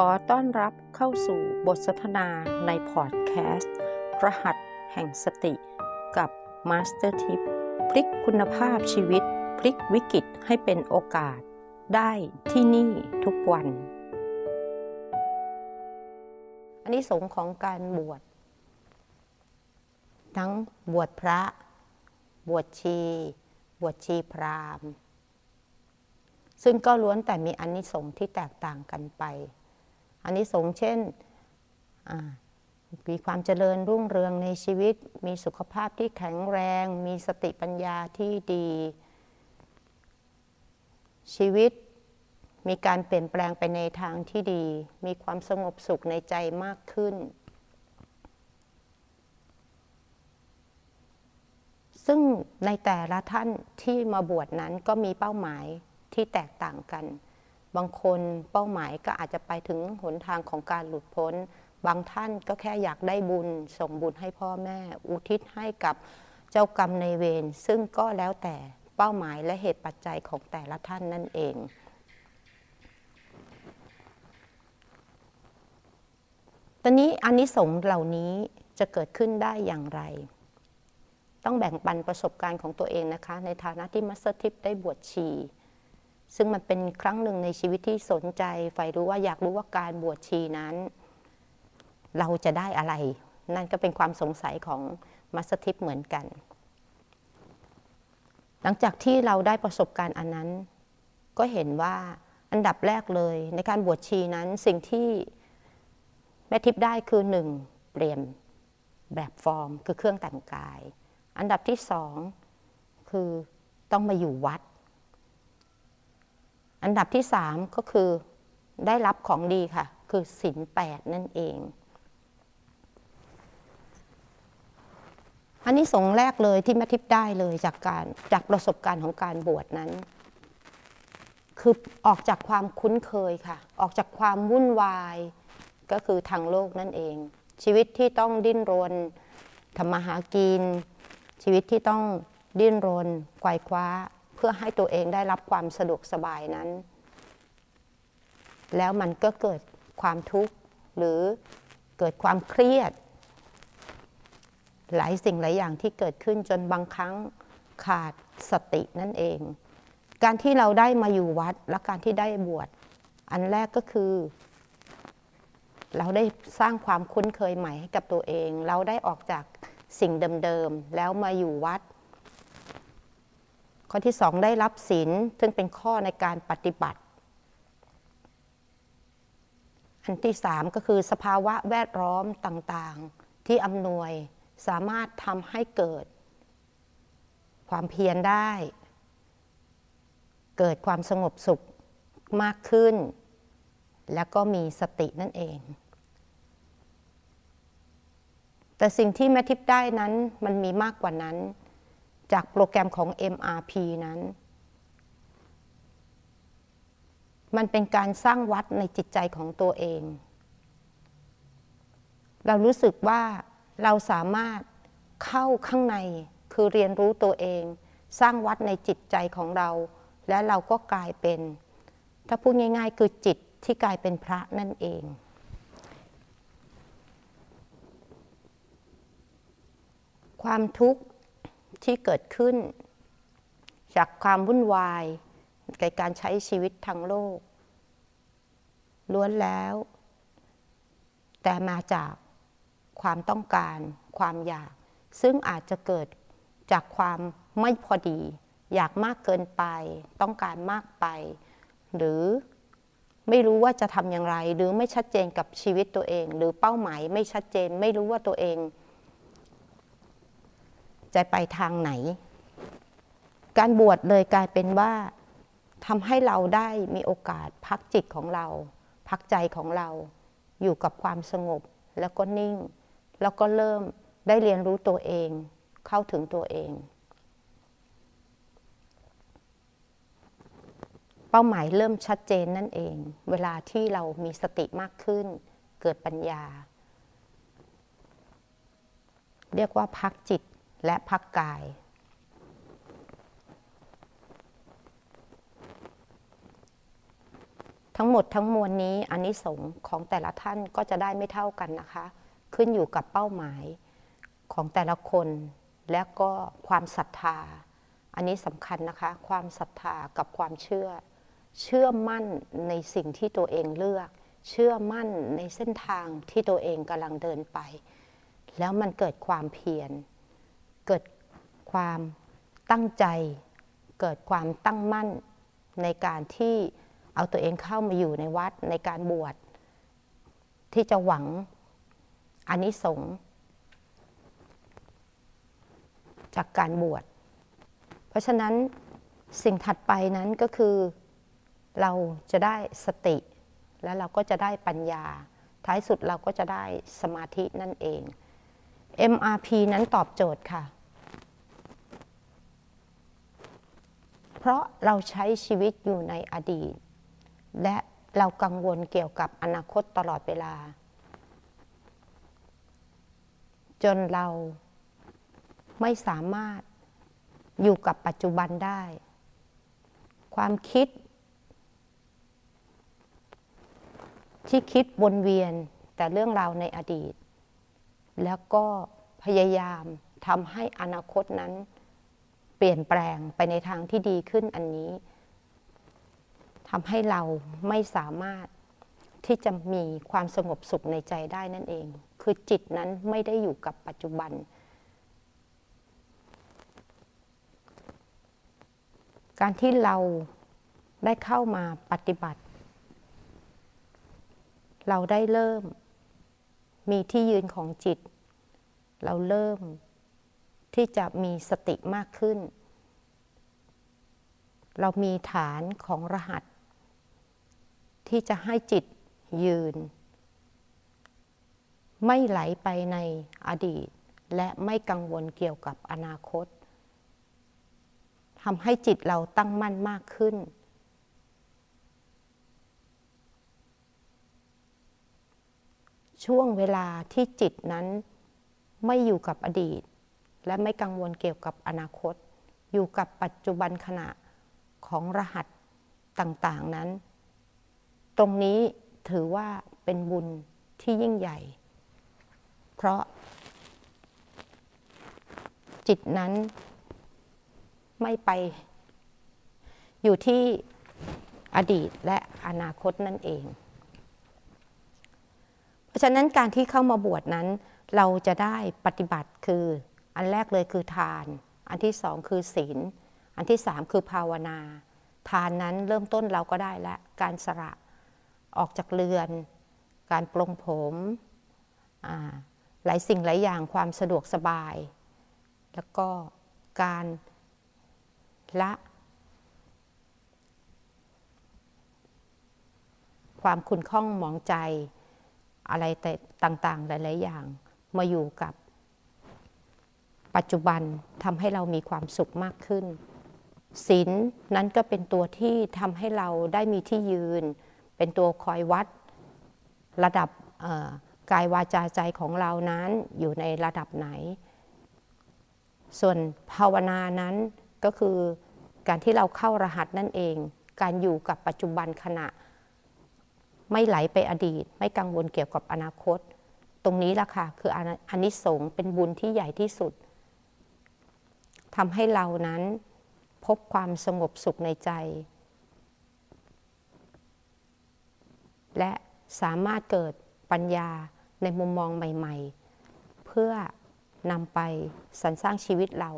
ขอต้อนรับเข้าสู่บทสนทนาในพอดแคสต์ รหัสแห่งสติ กับมาสเตอร์ทิพย์ พลิกคุณภาพชีวิต พลิกวิกฤตให้เป็นโอกาส ได้ที่นี่ทุกวัน อานิสงส์ของการบวช ทั้งบวชพระ บวชชี บวชชีพราหมณ์ซึ่งก็ล้วนแต่มีอันนิสงส์ที่แตกต่างกันไป อันนิสงส์เช่นมีความเจริญรุ่งเรืองในชีวิต มีสุขภาพที่แข็งแรง มีสติปัญญาที่ดี ชีวิตมีการเปลี่ยนแปลงไปในทางที่ดี มีความสงบสุขในใจมากขึ้น ซึ่งในแต่ละท่านที่มาบวชนั้นก็มีเป้าหมายที่แตกต่างกัน บางคนเป้าหมายก็อาจจะไปถึงหนทางของการหลุดพ้น บางท่านก็แค่อยากได้บุญ ส่งบุญให้พ่อแม่ อุทิศให้กับเจ้ากรรมในเวรซึ่งก็แล้วแต่เป้าหมายและเหตุปัจจัยของแต่ละท่านนั่นเองตอนนี้อนนิสงส์เหล่านี้จะเกิดขึ้นได้อย่างไร ต้องแบ่งปันประสบการณ์ของตัวเองนะคะ ในฐานะที่มัสเตทิปได้บวชชี ซึ่งมันเป็นครั้งหนึ่งในชีวิตที่สนใจใฝ่รู้ว่าอยากรู้ว่าการบวชชีนั้น เราจะได้อะไร นั่นก็เป็นความสงสัยของมัสทิปเหมือนกัน หลังจากที่เราได้ประสบการณ์อันนั้น ก็เห็นว่าอันดับแรกเลยในการบวชชีนั้นสิ่งที่แม่ทิพย์ได้คือหนึ่งเปลี่ยนแบบฟอร์มคือเครื่องแต่งกาย อันดับที่สองคือต้องมาอยู่วัด อันดับที่สามก็คือได้รับของดีค่ะ คือศีลแปดนั่นเองอันนี้สงแรกเลยที่แม่ทิพย์ได้เลยจากการจากประสบการณ์ของการบวชนั้น คือออกจากความคุ้นเคยค่ะ ออกจากความวุ่นวาย ก็คือทางโลกนั่นเอง ชีวิตที่ต้องดิ้นรนทำมาหากิน ชีวิตที่ต้องดิ้นรนไกวคว้า เพื่อให้ตัวเองได้รับความสะดวกสบายนั้น แล้วมันก็เกิดความทุกข์หรือเกิดความเครียด หลายสิ่งหลายอย่างที่เกิดขึ้นจนบางครั้งขาดสตินั่นเอง การที่เราได้มาอยู่วัดและการที่ได้บวชอันแรกก็คือ เราได้สร้างความคุ้นเคยใหม่ให้กับตัวเอง เราได้ออกจากสิ่งเดิมๆแล้วมาอยู่วัด ข้อที่สองได้รับศีลซึ่งเป็นข้อในการปฏิบัติ อันที่สามก็คือสภาวะแวดล้อมต่างๆ ที่อำนวยสามารถทำให้เกิด ความเพียรได้ เกิดความสงบสุขมากขึ้น แล้วก็มีสตินั่นเอง แต่สิ่งที่แม่ทิพย์ได้นั้นมันมีมากกว่านั้น จากโปรแกรมของ MRP นั้น มันเป็นการสร้างวัดในจิตใจของตัวเอง เรารู้สึกว่าเราสามารถเข้าข้างในคือเรียนรู้ตัวเอง สร้างวัดในจิตใจของเรา และเราก็กลายเป็น ถ้าพูดง่าย ๆ คือจิตที่กลายเป็นพระนั่นเองความทุกข์ ที่เกิดขึ้น จากความวุ่นวายในการใช้ชีวิตทางโลก ล้วนแล้ว แต่มาจากความต้องการความอยาก ซึ่งอาจจะเกิดจากความไม่พอดี อยากมากเกินไป ต้องการมากไป หรือไม่รู้ว่าจะทำอย่างไร หรือไม่ชัดเจนกับชีวิตตัวเอง หรือเป้าหมายไม่ชัดเจน ไม่รู้ว่าตัวเอง จะไปทางไหน การบวชเลยกลายเป็นว่าทำให้เราได้มีโอกาสพักจิตของเรา พักใจของเราอยู่กับความสงบแล้วก็นิ่ง แล้วก็เริ่มได้เรียนรู้ตัวเอง เข้าถึงตัวเอง เป้าหมายเริ่มชัดเจนนั่นเอง เวลาที่เรามีสติมากขึ้น เกิดปัญญา เรียกว่าพักจิต และพักกาย ทั้งหมดทั้งมวลนี้อนนิสงส์ของแต่ละท่านก็จะได้ไม่เท่ากันนะคะ ขึ้นอยู่กับเป้าหมายของแต่ละคน และก็ความศรัทธา อันนี้สำคัญนะคะ ความศรัทธากับความเชื่อ เชื่อมั่นในสิ่งที่ตัวเองเลือก เชื่อมั่นในเส้นทางที่ตัวเองกำลังเดินไป แล้วมันเกิดความเพียร เกิดความตั้งใจ เกิดความตั้งมั่นในการที่เอาตัวเองเข้ามาอยู่ในวัดในการบวชที่จะหวังอานิสงส์จากการบวช เพราะฉะนั้นสิ่งถัดไปนั้นก็คือเราจะได้สติ และเราก็จะได้ปัญญา ท้ายสุดเราก็จะได้สมาธินั่นเอง MRP นั้นตอบโจทย์ค่ะ เพ ราะเราใช้ชีวิตอยู่ในอดีต และเรากังวลเกี่ยวกับอนาคตตลอดเวลา จนเราไม่สามารถอยู่กับปัจจุบันได้ ความคิด ที่คิดวนเวียนแต่เรื่องราวในอดีต แล้วก็พยายามทำให้อนาคตนั้น เปลี่ยนแปลงไปในทางที่ดีขึ้นอันนี้ทำให้เราไม่สามารถที่จะมีความสงบสุขในใจได้นั่นเอง คือจิตนั้นไม่ได้อยู่กับปัจจุบัน การที่เราได้เข้ามาปฏิบัติ เราได้เริ่ม มีที่ยืนของจิต เราเริ่ม ที่จะมีสติมากขึ้น เรามีฐานของรหัส ที่จะให้จิตยืน ไม่ไหลไปในอดีต และไม่กังวลเกี่ยวกับอนาคตทำให้จิตเราตั้งมั่นมากขึ้น ช่วงเวลาที่จิตนั้นไม่อยู่กับอดีต และไม่กังวลเกี่ยวกับอนาคต อยู่กับปัจจุบันขณะของรหัสต่างๆนั้น ตรงนี้ถือว่าเป็นบุญที่ยิ่งใหญ่ เพราะ จิตนั้นไม่ไป อยู่ที่อดีตและอนาคตนั่นเอง เพราะฉะนั้นการที่เข้ามาบวชนั้น เราจะได้ปฏิบัติคือ อันแรกเลยคือทาน อันที่สองคือศีล อันที่สามคือภาวนา ทานนั้นเริ่มต้นเราก็ได้แล้วการสละออกจากเรือน การปลงผมหลายสิ่งหลายอย่างความสะดวกสบาย แล้วก็การละความคุณข้องมองใจอะไรแต่ต่างๆ หลาย ๆ อย่างมาอยู่กับ ปัจจุบันทำให้เรามีความสุขมากขึ้นศีลนั้นก็เป็นตัวที่ทำให้เราได้มีที่ยืน เป็นตัวคอยวัด ระดับกายวาจาใจของเรานั้นอยู่ในระดับไหน ส่วนภาวนานั้นก็คือการที่เราเข้ารหัสนั่นเอง การอยู่กับปัจจุบันขณะ ไม่ไหลไปอดีต ไม่กังวลเกี่ยวกับอนาคต ตรงนี้ล่ะค่ะคืออานิสงส์เป็นบุญที่ใหญ่ที่สุด ทำให้เรานั้นพบความสงบสุขในใจ และสามารถเกิดปัญญาในมุมมองใหม่ ๆ เพื่อนำไปสรรสร้างชีวิตเรา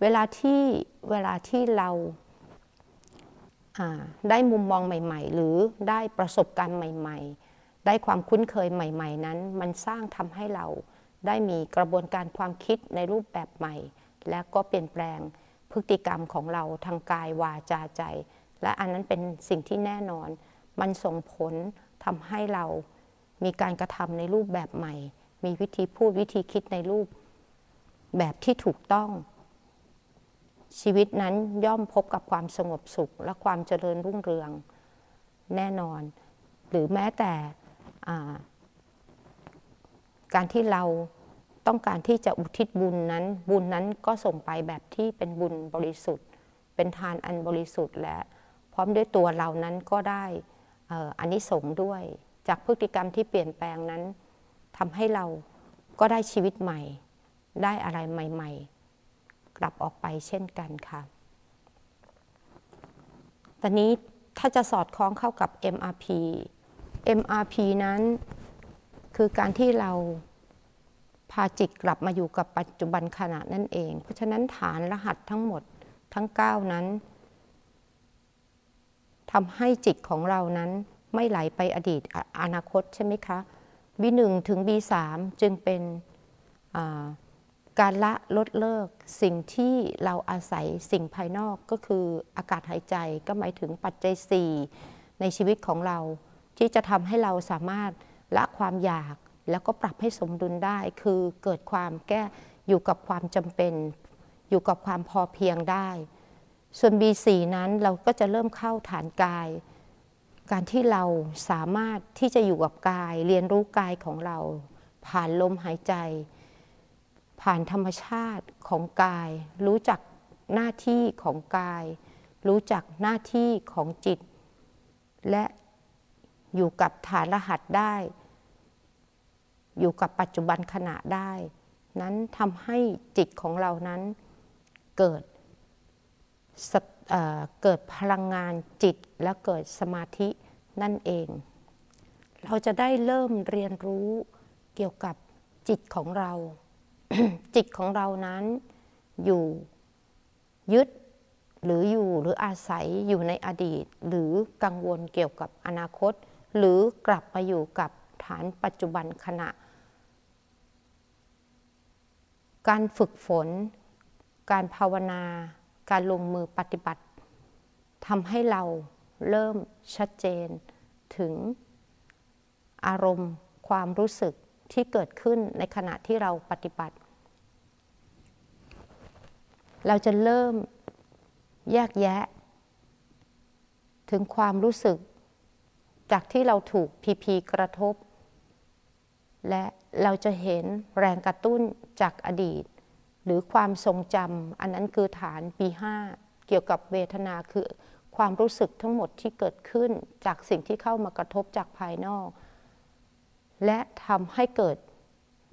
เวลาที่เวลาที่เราได้มุมมองใหม่ ๆ หรือได้ประสบการณ์ใหม่ ๆ ได้ความคุ้นเคยใหม่ ๆ นั้น มันสร้างทำให้เราได้มีกระบวนการความคิดในรูปแบบใหม่ และก็เปลี่ยนแปลงพฤติกรรมของเราทางกายวาจาใจ และอันนั้นเป็นสิ่งที่แน่นอน มันส่งผลทำให้เรามีการกระทำในรูปแบบใหม่ มีวิธีพูดวิธีคิดในรูปแบบที่ถูกต้อง ชีวิตนั้นย่อมพบกับความสงบสุขและความเจริญรุ่งเรืองแน่นอน หรือแม้แต่การที่เรา ต้องการที่จะอุทิศบุญนั้น บุญนั้นก็ส่งไปแบบที่เป็นบุญบริสุทธิ์ เป็นทานอันบริสุทธิ์และพร้อมด้วยตัวเรานั้นก็ได้อันนี้สงด้วย จากพฤติกรรมที่เปลี่ยนแปลงนั้นทำให้เราก็ได้ชีวิตใหม่ ได้อะไรใหม่ ๆ กลับออกไปเช่นกันค่ะตอนนี้ถ้าจะสอดคล้องเข้ากับ MRP MRP นั้น คือการที่เรา พาจิตกลับมาอยู่กับปัจจุบันขณะนั่นเอง เพราะฉะนั้นฐานรหัสทั้งหมดทั้ง 9 นั้นทำให้จิตของเรานั้นไม่ไหลไปอดีตอนาคตใช่ไหมคะ B1 ถึง B3 จึงเป็นการละลดเลิก สิ่งที่เราอาศัยสิ่งภายนอกก็คืออากาศหายใจก็หมายถึงปัจจัย4ในชีวิตของเรา ที่จะทำให้เราสามารถละความอยาก แล้วก็ปรับให้สมดุลได้ คือเกิดความแก้อยู่กับความจำเป็น อยู่กับความพอเพียงได้ ส่วน B4 นั้นเราก็จะเริ่มเข้าฐานกาย การที่เราสามารถที่จะอยู่กับกาย เรียนรู้กายของเรา ผ่านลมหายใจ ผ่านธรรมชาติของกาย รู้จักหน้าที่ของกาย รู้จักหน้าที่ของจิต และอยู่กับฐานรหัสได้ อยู่กับปัจจุบันขณะได้ นั้นทำให้จิตของเรานั้นเกิดเเกิดพลังงานจิตและเกิดสมาธินั่นเอง เราจะได้เริ่มเรียนรู้เกี่ยวกับจิตของเรา จิตของเรานั้นอยู่ยึดหรืออยู่หรืออาศัยอยู่ในอดีต หรือกังวลเกี่ยวกับอนาคต หรือกลับมาอยู่กับฐานปัจจุบันขณะ การฝึกฝน การภาวนา การลงมือปฏิบัติทำให้เราเริ่มชัดเจนถึงอารมณ์ความรู้สึกที่เกิดขึ้นในขณะที่เราปฏิบัติ เราจะเริ่มแยกแยะ ถึงความรู้สึก จากที่เราถูกพีพีกระทบ และเราจะเห็นแรงกระตุ้นจากอดีต หรือความทรงจำอันนั้นคือฐานปี5เกี่ยวกับเวทนาคือความรู้สึกทั้งหมดที่เกิดขึ้นจากสิ่งที่เข้ามากระทบจากภายนอก และทำให้เกิด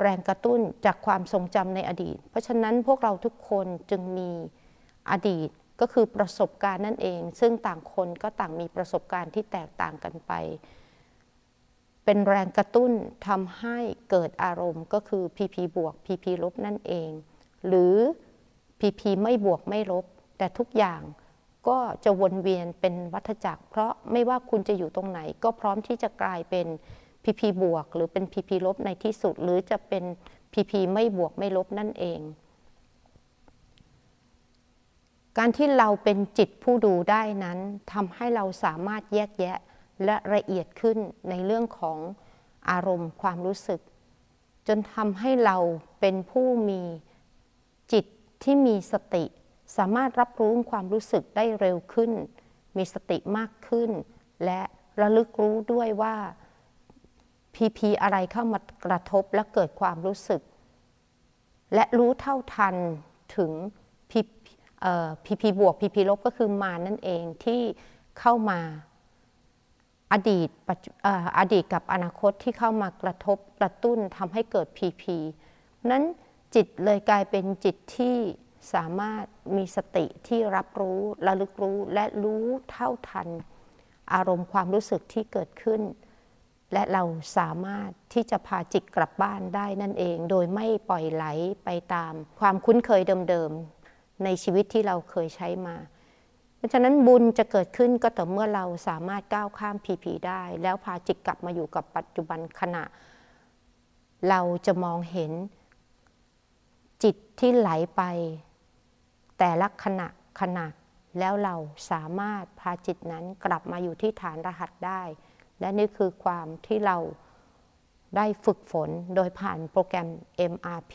แรงกระตุ้นจากความทรงจำในอดีต เพราะฉะนั้นพวกเราทุกคนจึงมีอดีตก็คือประสบการณ์นั่นเอง ซึ่งต่างคนก็ต่างมีประสบการณ์ที่แตกต่างกันไป เป็นแรงกระตุ้นทำให้เกิดอารมณ์ก็คือ PP บวก PP ลบนั่นเอง หรือ PP ไม่บวกไม่ลบ แต่ทุกอย่างก็จะวนเวียนเป็นวัฏจักร เพราะไม่ว่าคุณจะอยู่ตรงไหน ก็พร้อมที่จะกลายเป็น PP บวก หรือเป็น PP ลบในที่สุด หรือจะเป็น PP ไม่บวกไม่ลบนั่นเอง การที่เราเป็นจิตผู้ดูได้นั้นทำให้เราสามารถแยกแยะ และละเอียดขึ้นในเรื่องของอารมณ์ความรู้สึก จนทำให้เราเป็นผู้มีจิตที่มีสติ สามารถรับรู้ความรู้สึกได้เร็วขึ้น มีสติมากขึ้น และระลึกรู้ด้วยว่าพีพีอะไรเข้ามากระทบและเกิดความรู้สึก และรู้เท่าทันถึงพีพีบวกพีพีลบก็คือมานั่นเองที่เข้ามา อดีตอดีตกับอนาคตที่เข้ามากระทบกระตุ้นทำให้เกิดพีพีนั้นจิตเลยกลายเป็นจิตที่สามารถมีสติที่รับรู้ระลึกรู้และรู้เท่าทัน อารมณ์ความรู้สึกที่เกิดขึ้น และเราสามารถที่จะพาจิตกลับบ้านได้นั่นเอง โดยไม่ปล่อยไหลไปตามความคุ้นเคยเดิมๆในชีวิตที่เราเคยใช้มา เพราะฉะนั้นบุญจะเกิดขึ้นก็ต่อเมื่อเราสามารถก้าวข้ามผีผีได้ แล้วพาจิตกลับมาอยู่กับปัจจุบันขณะ เราจะมองเห็นจิตที่ไหลไป แต่ละขณะขณะแล้วเราสามารถพาจิตนั้นกลับมาอยู่ที่ฐานรหัสได้ และนี่คือความที่เราได้ฝึกฝนโดยผ่านโปรแกรม MRP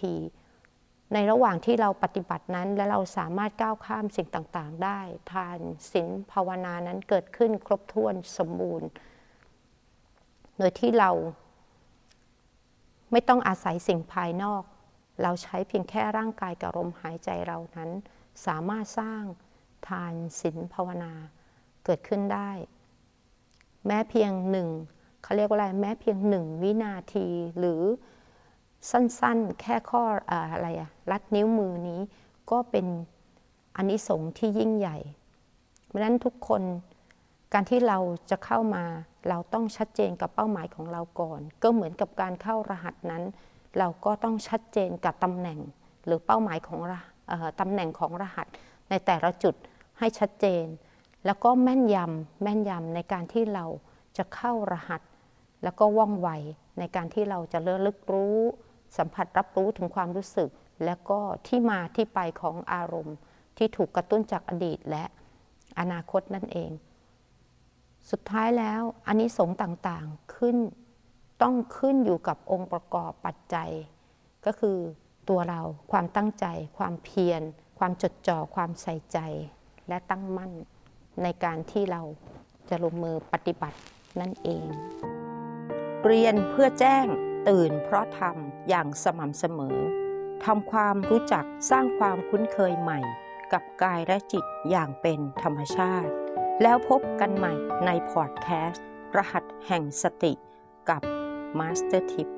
ในระหว่างที่เราปฏิบัตินั้น และเราสามารถก้าวข้ามสิ่งต่างๆ ได้ ทานศีลภาวนานั้นเกิดขึ้นครบถ้วนสมบูรณ์ โดยที่เราไม่ต้องอาศัยสิ่งภายนอก เราใช้เพียงแค่ร่างกายกับลมหายใจเรานั้น สามารถสร้างทานศีลภาวนาเกิดขึ้นได้ แม้เพียงหนึ่งเขาเรียกว่าอะไรแม้เพียงหนึ่งวินาทีหรือ สั้นๆ แค่ข้ออะไรอะรัดนิ้วมือนี้ก็เป็นอนนิสงส์ที่ยิ่งใหญ่ เพราะฉะนั้นทุกคนการที่เราจะเข้ามาเราต้องชัดเจนกับเป้าหมายของเราก่อน ก็เหมือนกับการเข้ารหัสนั้น เราก็ต้องชัดเจนกับตำแหน่ง หรือเป้าหมายของตำแหน่งของรหัส ในแต่ละจุดให้ชัดเจน แล้วก็แม่นยำแม่นยำในการที่เราจะเข้ารหัส แล้วก็ว่องไวในการที่เราจะเลือกลึกรู้ สัมผัสรับรู้ถึงความรู้สึก และก็ที่มาที่ไปของอารมณ์ ที่ถูกกระตุ้นจากอดีตและอนาคตนั่นเอง สุดท้ายแล้วอันนี้สงต่างๆขึ้นต้องขึ้นอยู่กับองค์ประกอบปัจจัย ก็คือตัวเราความตั้งใจ ความเพียร ความจดจ่อความใส่ใจ และตั้งมั่นในการที่เราจะลงมือปฏิบัตินั่นเอง เรียนเพื่อแจ้ง ตื่นเพราะทำอย่างสม่ำเสมอทำความรู้จักสร้างความคุ้นเคยใหม่ กับกายและจิตอย่างเป็นธรรมชาติ แล้วพบกันใหม่ในพอดแคสต์ รหัสแห่งสติกับมาสเตอร์ทิป